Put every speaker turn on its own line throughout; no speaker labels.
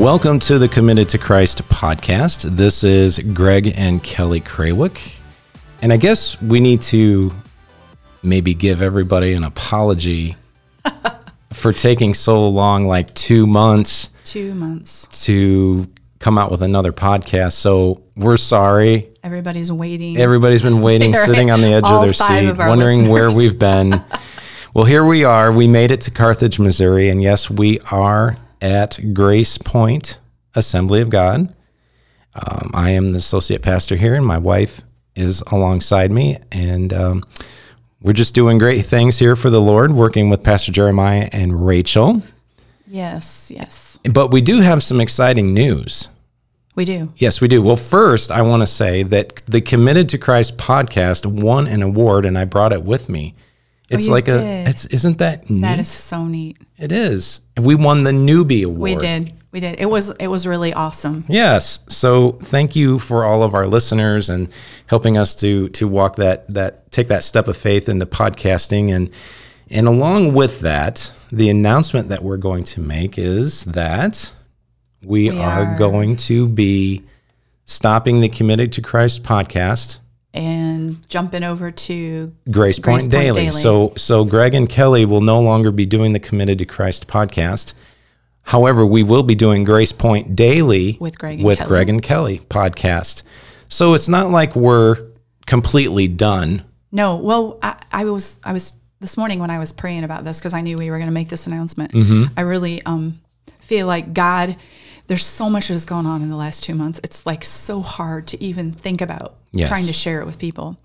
Welcome to the Committed to Christ podcast. This is Greg and Kelly Craywick. And I guess we need to maybe give everybody an apology for taking so long like two months
Two months.
to come out with another podcast. So we're sorry.
Everybody's waiting.
Everybody's been waiting,
Right.
sitting on the edge
All
of their seat,
of
wondering where we've been. well, here we are. We made it to Carthage, Missouri. And yes, we are at Grace Point Assembly of God. Um, I am the associate pastor here, and my wife is alongside me. And um, we're just doing great things here for the Lord, working with Pastor Jeremiah and Rachel.
yes, yes.
But we do have some exciting news.
We do.
Yes, we do. Well, first, I want to say that the Committed to Christ podcast won an award, and I brought it with me. Oh, it's
Oh,
like a, it's isn't that neat?
That is so neat.
it is. We won the newbie award.
We did. We did. It was it was really awesome.
Yes. So thank you for all of our listeners and helping us to to walk that that take that step of faith into podcasting and and along with that, the announcement that we're going to make is that we,
We
are,
are-
going to be stopping the Committed to Christ podcast
And jumping over to
Grace Point,
Grace Point
Daily.
Daily.
So so Greg and Kelly will no longer be doing the Committed to Christ podcast. However, we will be doing Grace Point Daily
With Greg and
with
Kelly.
Greg and Kelly podcast. So it's not like we're completely done.
no. Well, I, I was I was this morning when I was praying about this because I knew we were going to make this announcement.
Mm-hmm.
I really um feel like God. There's so much that's gone on in the last two months. It's like so hard to even think about
Yes.
trying to share it with people.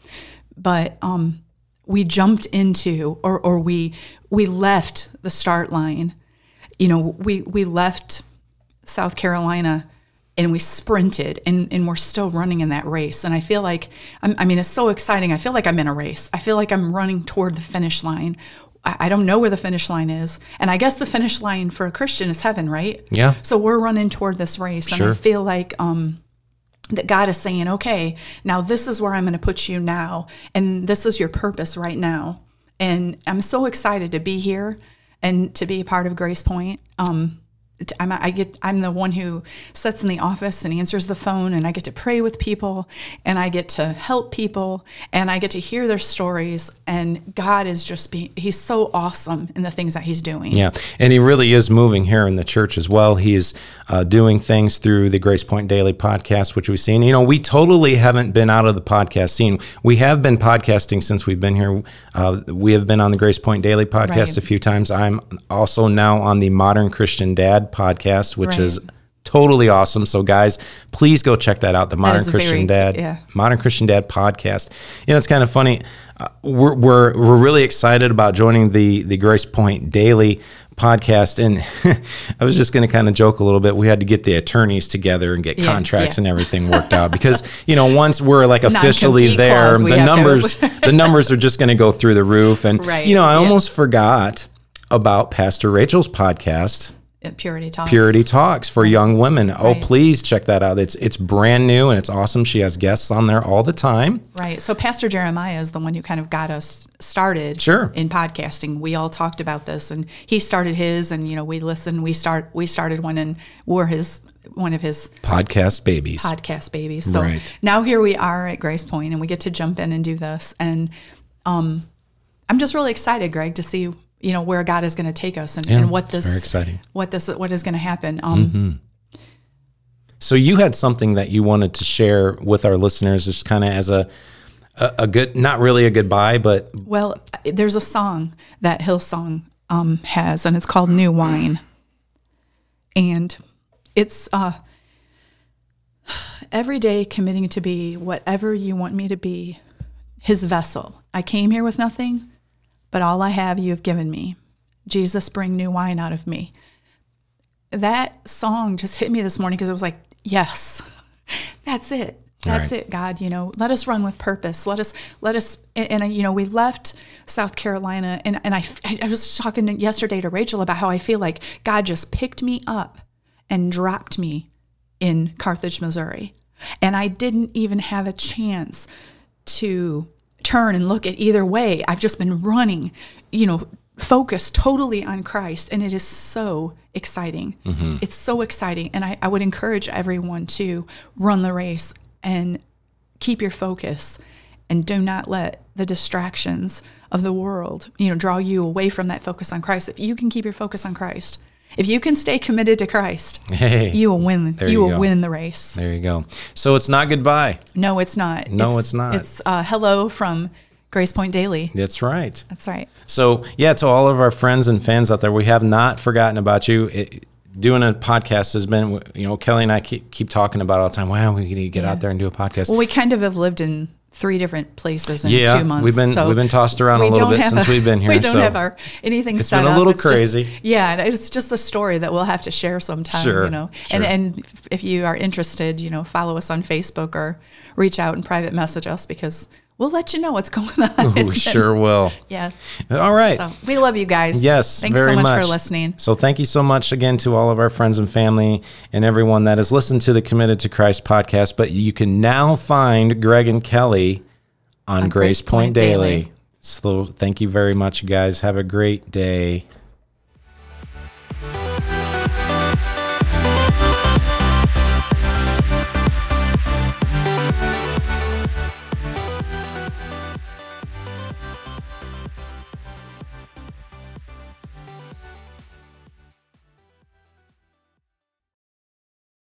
But um, we jumped into, or or we we left the start line. You know, we we left South Carolina and we sprinted and, and we're still running in that race. And I feel like, I'm, I mean, it's so exciting. I feel like I'm in a race. I feel like I'm running toward the finish line. I, I don't know where the finish line is. And I guess the finish line for a Christian is heaven, right?
Yeah.
So we're running toward this race. And I feel like, um, that God is saying, okay, now this is where I'm going to put you now. And this is your purpose right now. And I'm so excited to be here and to be a part of Grace Point. Um, I'm, I get, I'm the one who sits in the office and answers the phone, and I get to pray with people, and I get to help people, and I get to hear their stories. And God is just being, He's so awesome in the things that He's doing.
Yeah, and he really is moving here in the church as well. He's uh, doing things through the Grace Point Daily podcast, which we've seen. You know, we totally haven't been out of the podcast scene. We have been podcasting since we've been here. Uh, we have been on the Grace Point Daily podcast
Right.
a few times. I'm also now on the Modern Christian Dad podcast, which
Right.
is totally awesome. So, guys, please go check that out. The Modern
is
Christian
very-
Dad,
yeah.
Modern Christian Dad podcast. You know, it's kind of funny. Uh, we're, we're we're really excited about joining the the Grace Point Daily podcast, and I was just going to kind of joke a little bit. We had to get the attorneys together and get
Yeah,
contracts
yeah.
and everything worked out because you know once we're like officially there, the numbers the numbers are just going to go through the roof. And
Right,
you know, I
yeah.
almost forgot about Pastor Rachel's podcast.
At Purity Talks.
Purity Talks for young women. Oh,
Right.
please check that out. It's it's brand new and it's awesome. She has guests on there all the time.
Right. So Pastor Jeremiah is the one who kind of got us started
Sure.
in podcasting. We all talked about this and he started his and you know, we listened, we start we started one and we're his one of his
Podcast babies.
podcast babies. So
Right.
now here we are at Grace Point and we get to jump in and do this. And um I'm just really excited, Greg, to see you know where God is going to take us and, and what this
very exciting.
what this what is going to happen. Um
So you had something that you wanted to share with our listeners, just kind of as a, a a good, not really a goodbye, but
Well, there's a song that Hillsong um, has, and it's called New Wine. And it's uh, every day committing to be whatever you want me to be, his vessel. I came here with nothing, but all I have you have given me. Jesus, bring new wine out of me. That song just hit me this morning because it was like, yes, that's it. That's
Right.
it, God. You know, let us run with purpose. Let us, let us, and, and you know, we left South Carolina, and and I, I was talking yesterday to Rachel about how I feel like God just picked me up and dropped me in Carthage, Missouri, and I didn't even have a chance to turn and look at either way. I've just been running, you know, focused totally on Christ, and it is so exciting. Mm-hmm. It's so exciting, and I, I would encourage everyone to run the race and keep your focus, and do not let the distractions of the world, you know, draw you away from that focus on Christ. If you can keep your focus on Christ, if you can stay committed to Christ,
Hey,
you will win. You,
you
will
go.
win the race.
there you go. So it's not goodbye.
No, it's not.
No, it's not.
It's uh, hello from Grace Point Daily.
That's right.
That's right.
So, yeah, to all of our friends and fans out there, we have not forgotten about you. It, doing a podcast has been, you know, Kelly and I keep, keep talking about it all the time. Wow, we need to get
Yeah.
out there and do a podcast.
Well, we kind of have lived in three different places in
Yeah,
two months.
we've been-
so
we've been tossed around a little bit since we've been here,
We don't
so
have our anything
it's
set
been a
up.
little
It's just-
crazy.
yeah, and it's just a story that we'll have to share sometime.
Sure,
you know, and and if you are interested, you know, follow us on Facebook or reach out and private message us because we'll let you know what's going on.
Oh,
we been-
sure will.
yeah.
All right.
So we love you guys.
Yes,
Thanks
very
so much,
much
for listening.
So thank you so much again to all of our friends and family and everyone that has listened to the Committed to Christ podcast. But you can now find Greg and Kelly on, Grace Point,
Point
Daily.
Daily.
So thank you very much, guys. Have a great day.